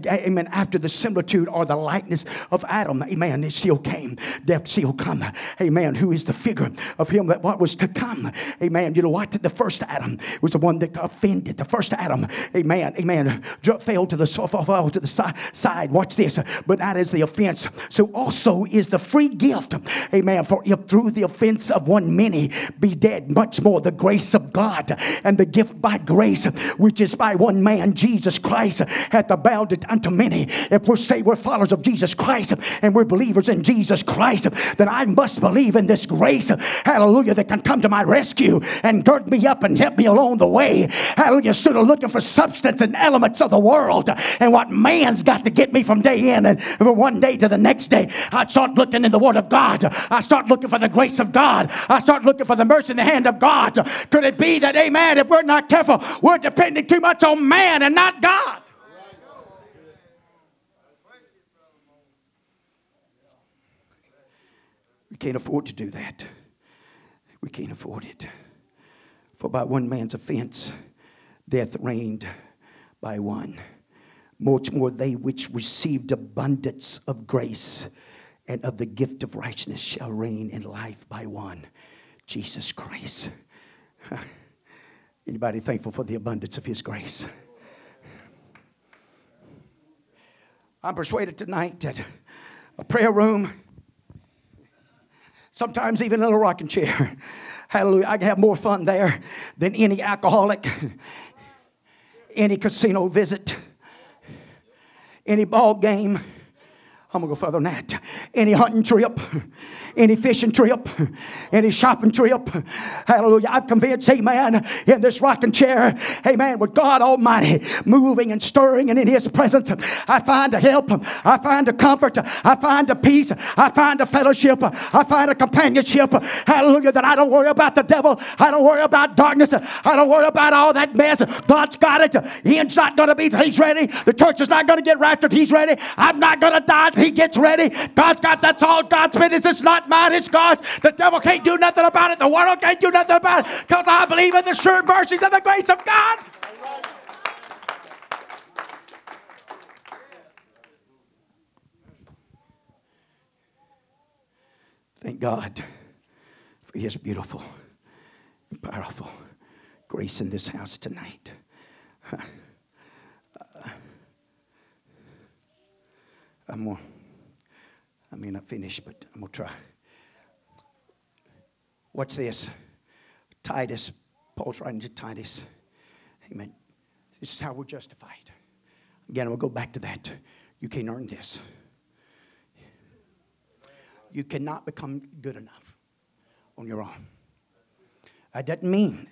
Amen. After the similitude or the likeness of Adam, amen, it still came. Death still come. Amen. Who is the figure of him that what was to come? Amen. You know what? The first Adam was the one that offended. The first Adam, amen, amen, fell to the to the side. Watch this. But that is the offense. So also is the free gift. Amen. For if through the offense of one many be dead, much more the grace of God and the gift by grace, which is by one man, Jesus Christ, hath abounded unto many. If we say we're followers of Jesus Christ and we're believers in Jesus Christ, then I must believe in this grace. Hallelujah. That can come to my rescue and gird me up and help me along the way. Hallelujah. Instead of looking for substance and elements of the world and what man's got to get me from day in and from one day to the next day. I start looking in the Word of God. I start looking for the grace of God. I start looking for the mercy in the hand of God. Could it be that, amen, if we're not careful, we're depending too much on man and not God? We can't afford to do that. We can't afford it. For by one man's offense, death reigned by one much more they which received abundance of grace and of the gift of righteousness shall reign in life by one jesus christ. Anybody thankful for the abundance of his grace? I'm persuaded tonight that a prayer room sometimes even in a rocking chair hallelujah i can have more fun there than any alcoholic any casino visit any ball game. I'm gonna go further than that. Any hunting trip, any fishing trip, any shopping trip. Hallelujah. I'm convinced, amen, in this rocking chair, amen, with God Almighty moving and stirring and in His presence, I find a help, I find a comfort, I find a peace, I find a fellowship, I find a companionship. Hallelujah. That I don't worry about the devil, I don't worry about darkness, I don't worry about all that mess. God's got it. He's not gonna be, He's ready. The church is not gonna get raptured, He's ready. I'm not gonna die he gets ready. God's got that's all God's business. It's not mine, it's God's. The devil can't do nothing about it. The world can't do nothing about it because I believe in the sure mercies and the grace of God. Thank God for His beautiful and powerful grace in this house tonight. Uh, I'm more. I may not finish, but I'm going to try. Watch this. Titus, Paul's writing to Titus. Amen. This is how we're justified. Again, we'll go back to that. You can't earn this. You cannot become good enough on your own. That doesn't mean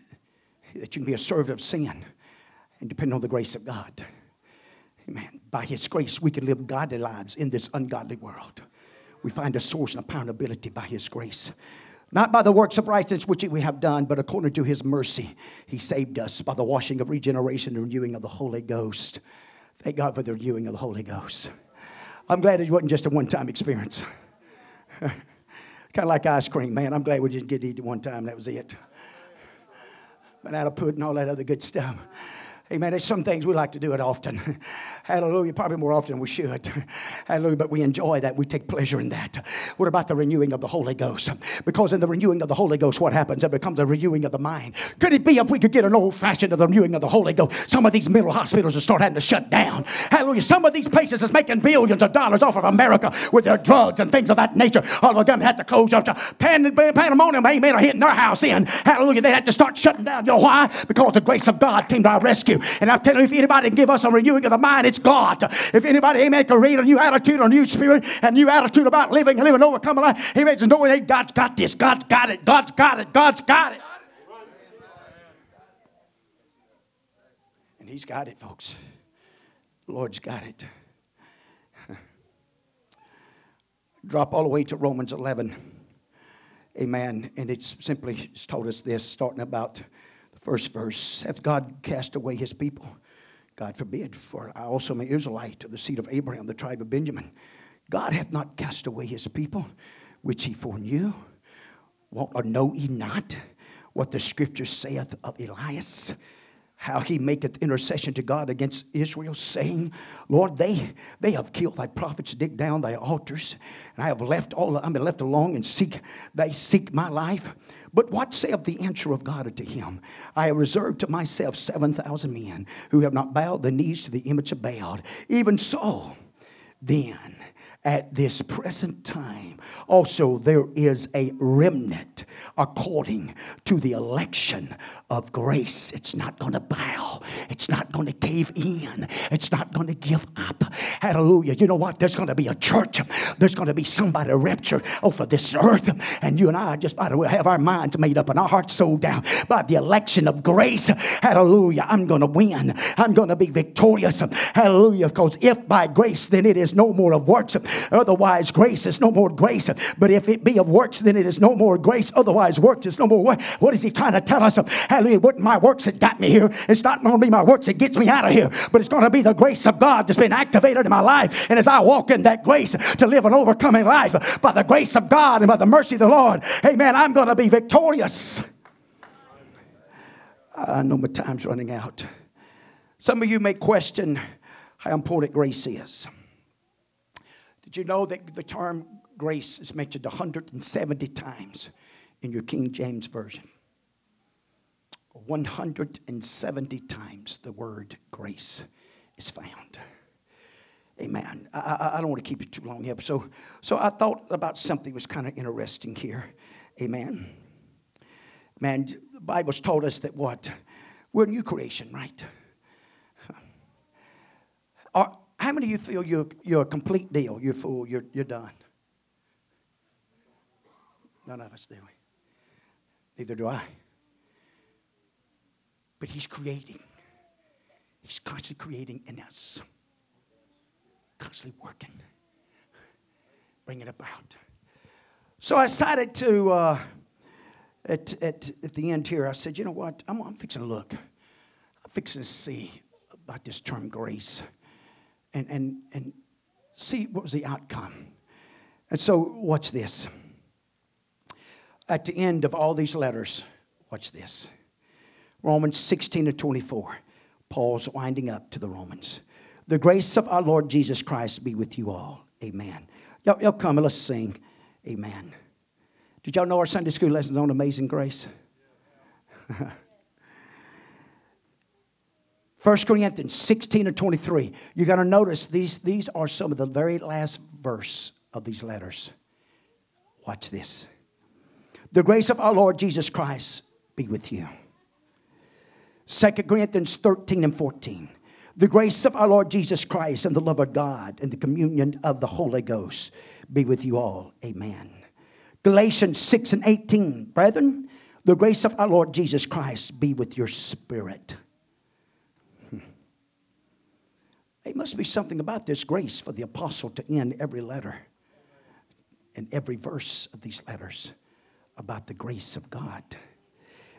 that you can be a servant of sin and depend on the grace of God. Amen. By His grace, we can live godly lives in this ungodly world. We find a source and accountability by His grace. Not by the works of righteousness which we have done, but according to His mercy, He saved us by the washing of regeneration and renewing of the Holy Ghost. Thank God for the renewing of the Holy Ghost. I'm glad it wasn't just a one time experience. kind of like ice cream, man. I'm glad we didn't get to eat it one time. That was it. But out Banana pudding, all that other good stuff. Man, there's some things we like to do it often. Hallelujah. Probably more often we should. Hallelujah. But we enjoy that. We take pleasure in that. What about the renewing of the Holy Ghost? Because in the renewing of the Holy Ghost, what happens? It becomes a renewing of the mind. Could it be if we could get an old fashioned of the renewing of the Holy Ghost? Some of these mental hospitals will start having to shut down. Hallelujah. Some of these places that's making billions of dollars off of America with their drugs and things of that nature. All of a sudden had to close up. Pandemonium, amen, are hitting their house in. Hallelujah. They had to start shutting down. You know why? Because the grace of God came to our rescue. And I'm telling you, if anybody can give us a renewing of the mind, it's God. If anybody, amen, can read a new attitude, a new spirit, a new attitude about living and living overcoming life, amen, knowing, hey, God's got this, God's got it, God's got it, God's got it. And He's got it, folks. The Lord's got it. Drop all the way to Romans 11. Amen. And it's simply told us this, starting about first verse. Hath God cast away his people? God forbid, for I also am an Israelite of the seed of Abraham, the tribe of Benjamin. God hath not cast away his people, which he foreknew. What or know ye not what the scripture saith of Elias? how he maketh intercession to God against Israel, saying, Lord, they, they have killed thy prophets, dig down thy altars, and I have left all I'm left alone and seek they seek my life. But what saith the answer of God unto him? I have reserved to myself seven thousand men who have not bowed the knees to the image of Baal. Even so, then at this present time. Also, there is a remnant according to the election of grace. It's not going to bow, it's not going to cave in, it's not going to give up. Hallelujah. You know what? There's going to be a church, there's going to be somebody raptured over this earth, and you and I just ought to have our minds made up and our hearts sold down by the election of grace. Hallelujah. I'm going to win, I'm going to be victorious. Hallelujah. Because if by grace, then it is no more of works. Otherwise, grace is no more grace. But if it be of works, then it is no more grace. Otherwise, works is no more work. What is he trying to tell us? Hallelujah. It wasn't my works that got me here. It's not going to be my works that gets me out of here. But it's going to be the grace of God that's been activated in my life. And as I walk in that grace to live an overcoming life by the grace of God and by the mercy of the Lord, amen, I'm going to be victorious. I know my time's running out. Some of you may question how important grace is. Did you know that the term grace is mentioned 170 times in your King James Version? 170 times the word grace is found. Amen. I, I, I don't want to keep you too long here. So, so I thought about something was kind of interesting here. Amen. Man, the Bible's told us that what? We're a new creation, right? Are, how many of you feel you're, you're a complete deal? You're full, you're, you're done? None of us do. Neither do I. But He's creating. He's constantly creating in us, constantly working, bringing it about. So I decided to, uh, at, at, at the end here, I said, you know what? I'm, I'm fixing to look. I'm fixing to see about this term grace and, and, and see what was the outcome. And so, watch this. At the end of all these letters, watch this Romans 16 to 24. Paul's winding up to the Romans. The grace of our Lord Jesus Christ be with you all. Amen. Y'all, y'all come and let's sing. Amen. Did y'all know our Sunday school lessons on amazing grace? 1 Corinthians 16 and 23. You got to notice these, these are some of the very last verse of these letters. Watch this. The grace of our Lord Jesus Christ be with you. 2 Corinthians 13 and 14. The grace of our Lord Jesus Christ and the love of God and the communion of the Holy Ghost be with you all. Amen. Galatians 6 and 18. Brethren, the grace of our Lord Jesus Christ be with your spirit. There must be something about this grace for the apostle to end every letter and every verse of these letters about the grace of God.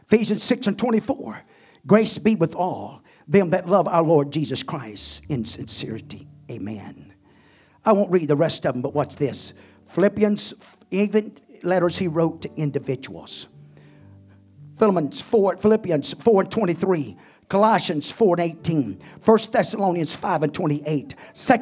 Ephesians 6 and 24 Grace be with all them that love our Lord Jesus Christ in sincerity. Amen. I won't read the rest of them, but watch this. Philippians, even letters he wrote to individuals. Philippians 4, Philippians 4 and 23 Colossians 4 and 18, 1 Thessalonians 5 and 28, 2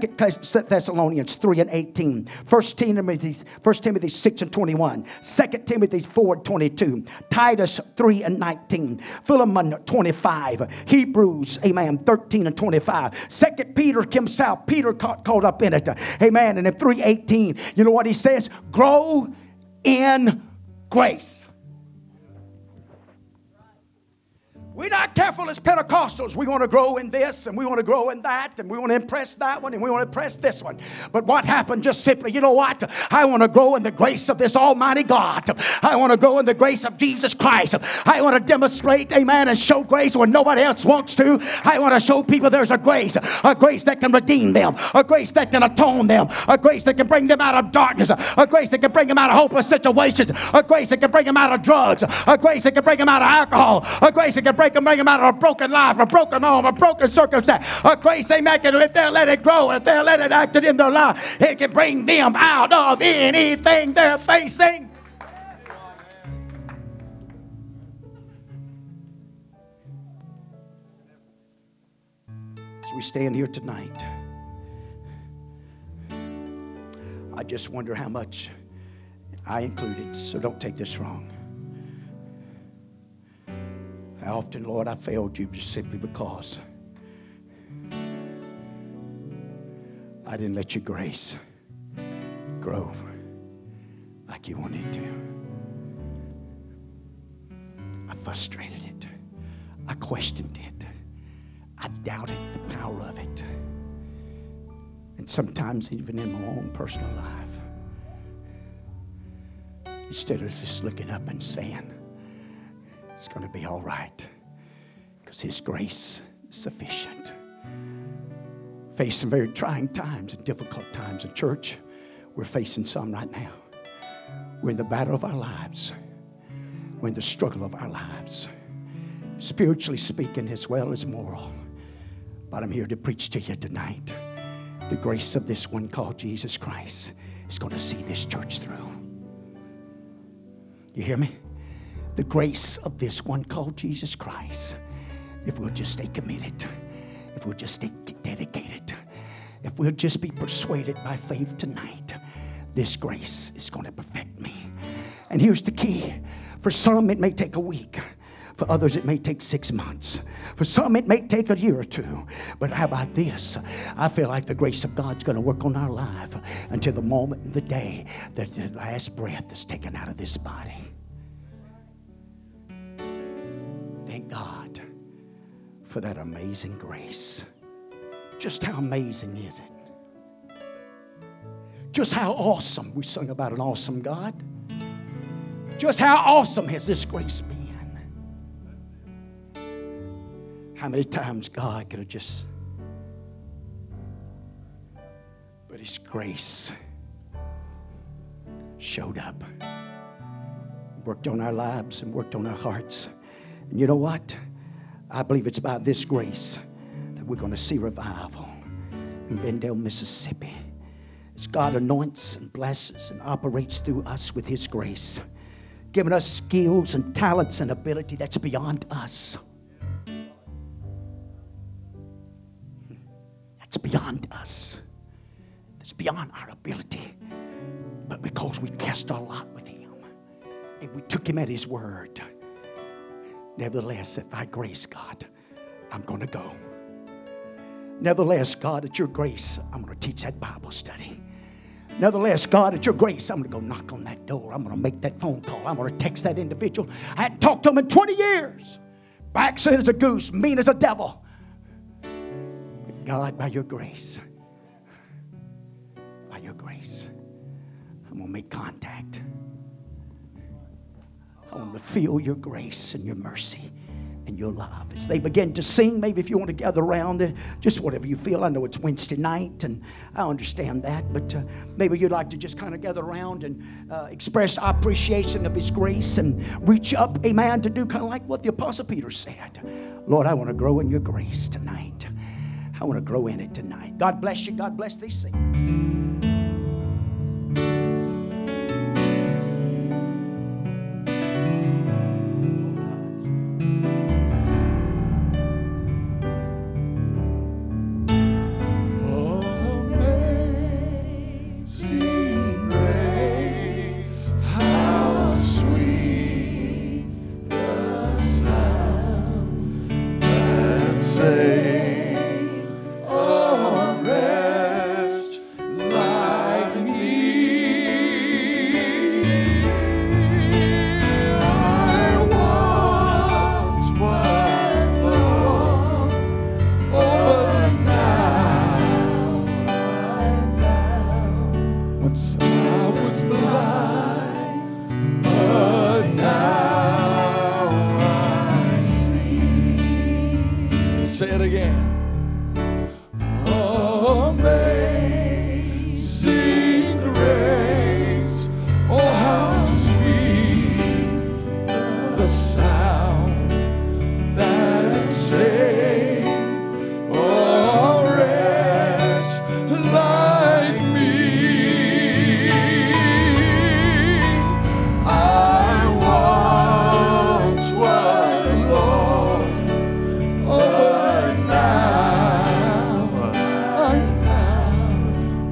Thessalonians 3 and 18, 1 Timothy, 1 Timothy 6 and 21, 2 Timothy 4 and 22, Titus 3 and 19, Philemon 25, Hebrews, amen, 13 and 25, 2 Peter himself, Peter caught, caught up in it, amen, and in 318, you know what he says? Grow in grace. We're not careful as Pentecostals. We want to grow in this and we want to grow in that and we want to impress that one and we want to impress this one. But what happened just simply, you know what? I want to grow in the grace of this Almighty God. I want to grow in the grace of Jesus Christ. I want to demonstrate, amen, and show grace when nobody else wants to. I want to show people there's a grace, a grace that can redeem them, a grace that can atone them, a grace that can bring them out of darkness, a grace that can bring them out of hopeless situations, a grace that can bring them out of drugs, a grace that can bring them out of alcohol, a grace that can bring can bring them out of a broken life, a broken home, a broken circumstance. A grace, amen, can, if they'll let it grow, if they'll let it act in their life, it can bring them out of anything they're facing. As we stand here tonight, I just wonder how much I included, so don't take this wrong. How often, Lord, I failed you just simply because I didn't let your grace grow like you wanted to. I frustrated it. I questioned it. I doubted the power of it. And sometimes, even in my own personal life, instead of just looking up and saying, it's going to be all right because His grace is sufficient. Face some very trying times and difficult times in church. We're facing some right now. We're in the battle of our lives. We're in the struggle of our lives, spiritually speaking as well as moral. But I'm here to preach to you tonight. The grace of this one called Jesus Christ is going to see this church through. You hear me? The grace of this one called Jesus Christ, if we'll just stay committed, if we'll just stay dedicated, if we'll just be persuaded by faith tonight, this grace is going to perfect me. And here's the key for some, it may take a week. For others, it may take six months. For some, it may take a year or two. But how about this? I feel like the grace of God's going to work on our life until the moment, the day that the last breath is taken out of this body. For that amazing grace. Just how amazing is it? Just how awesome. We sung about an awesome God. Just how awesome has this grace been? How many times God could have just. But His grace showed up, worked on our lives, and worked on our hearts. And you know what? I believe it's by this grace that we're going to see revival in Benndale, Mississippi. As God anoints and blesses and operates through us with His grace, giving us skills and talents and ability that's beyond us. That's beyond us. That's beyond our ability. But because we cast our lot with Him and we took Him at His word Nevertheless, at thy grace, God, I'm going to go. Nevertheless, God, at your grace, I'm going to teach that Bible study. Nevertheless, God, at your grace, I'm going to go knock on that door. I'm going to make that phone call. I'm going to text that individual. I hadn't talked to him in 20 years. Backslid as a goose, mean as a devil. But God, by your grace, by your grace, I'm going to make contact. I want to feel your grace and your mercy and your love. As they begin to sing, maybe if you want to gather around, just whatever you feel. I know it's Wednesday night, and I understand that, but uh, maybe you'd like to just kind of gather around and uh, express our appreciation of His grace and reach up, amen, to do kind of like what the Apostle Peter said. Lord, I want to grow in your grace tonight. I want to grow in it tonight. God bless you. God bless these things.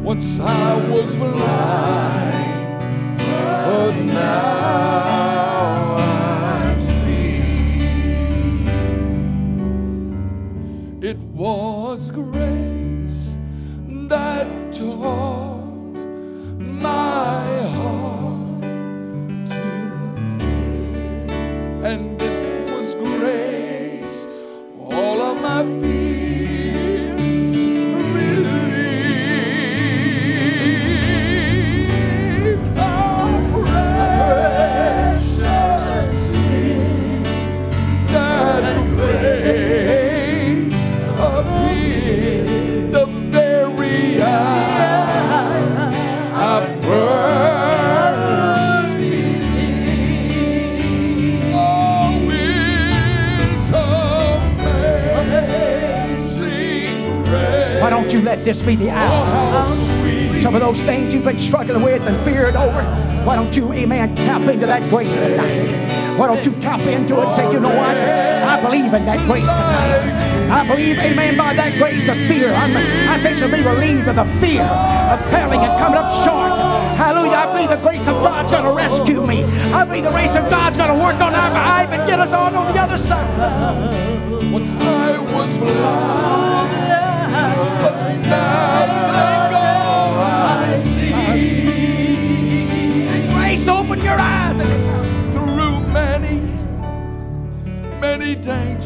Once I was blind. Been struggling with and feared over, why don't you, amen, tap into that grace tonight? Why don't you tap into it and say, you know what? I believe in that grace tonight. I believe, amen, by that grace, the fear. I'm, I think to be relieved of the fear of failing and coming up short. Hallelujah. I believe the grace of God's going to rescue me. I believe the grace of God's going to work on our behalf and get us on on the other side. Once I was blind, but now your eyes. Through many, many dangers,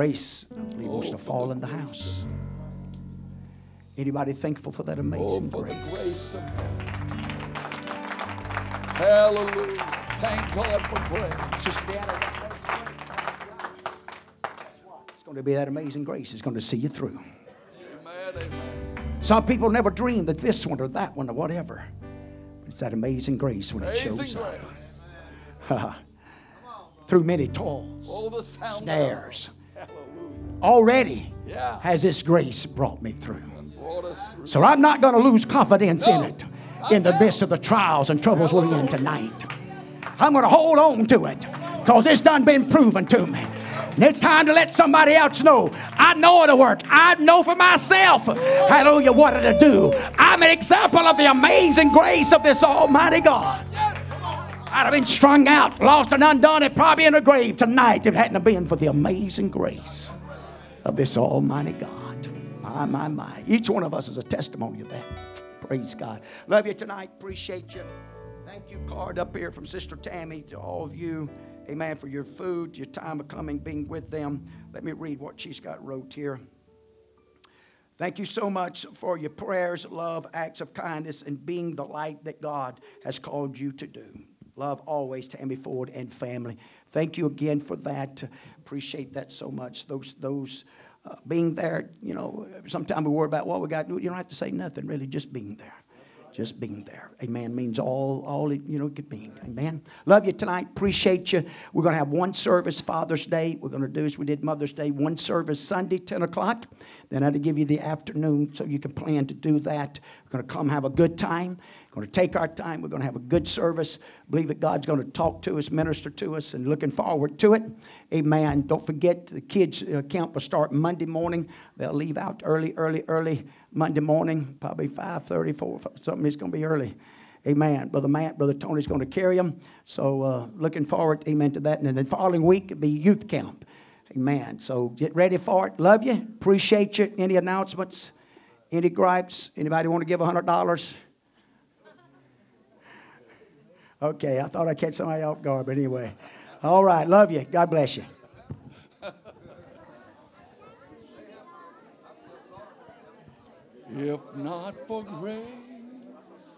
grace, I believe, Oh, to fall in the grace house. Anybody thankful for that Oh, amazing for grace? the grace of God. Hallelujah. Thank God for grace. Sister. It's going to be that amazing grace. It's going to see you through. Amen, amen. Some people never dream that this one or that one or whatever. But it's that amazing grace when it Amazing shows up. Through many toils, Oh, the snares. Already Yeah. has this grace brought me through. Brought through. So I'm not going to lose confidence in it in the midst of the trials and troubles we're in tonight. I'm going to hold on to it because it's done been proven to me. And it's time to let somebody else know. I know it'll work. I know for myself, hallelujah, what it'll do. I'm an example of the amazing grace of this Almighty God. I'd have been strung out, lost and undone, and probably in a grave tonight if it hadn't been for the amazing grace of this Almighty God. My, my, my. Each one of us is a testimony of that. Praise God. Love you tonight. Appreciate you. Thank you, card up here from Sister Tammy to all of you. Amen. For your food, your time of coming, being with them. Let me read what she's got wrote here. Thank you so much for your prayers, love, acts of kindness, and being the light that God has called you to do. Love always, Tammy Ford and family. Thank you again for that. Appreciate that so much. Those, those uh, being there, you know, sometimes we worry about what we got to do. You don't have to say nothing, really, just being there. Just being there. Amen. Means all, all it, you know, it could mean. Amen. Love you tonight. Appreciate you. We're going to have one service Father's Day. We're going to do as we did Mother's Day. One service Sunday, 10 o'clock. Then I had to give you the afternoon so you can plan to do that. We're going to come have a good time. Going to take our time. We're going to have a good service. Believe that God's going to talk to us, minister to us, and looking forward to it. Amen. Don't forget the kids' uh, camp will start Monday morning. They'll leave out early, early, early Monday morning, probably 5:30, 4, something. It's going to be early. Amen. Brother Matt, Brother Tony's going to carry them. So uh, looking forward, amen, to that. And then the following week, it'll be youth camp. Amen. So get ready for it. Love you. Appreciate you. Any announcements? Any gripes? Anybody want to give $100? Okay, I thought I'd catch somebody off guard, but anyway. All right, love you. God bless you. If not for grace.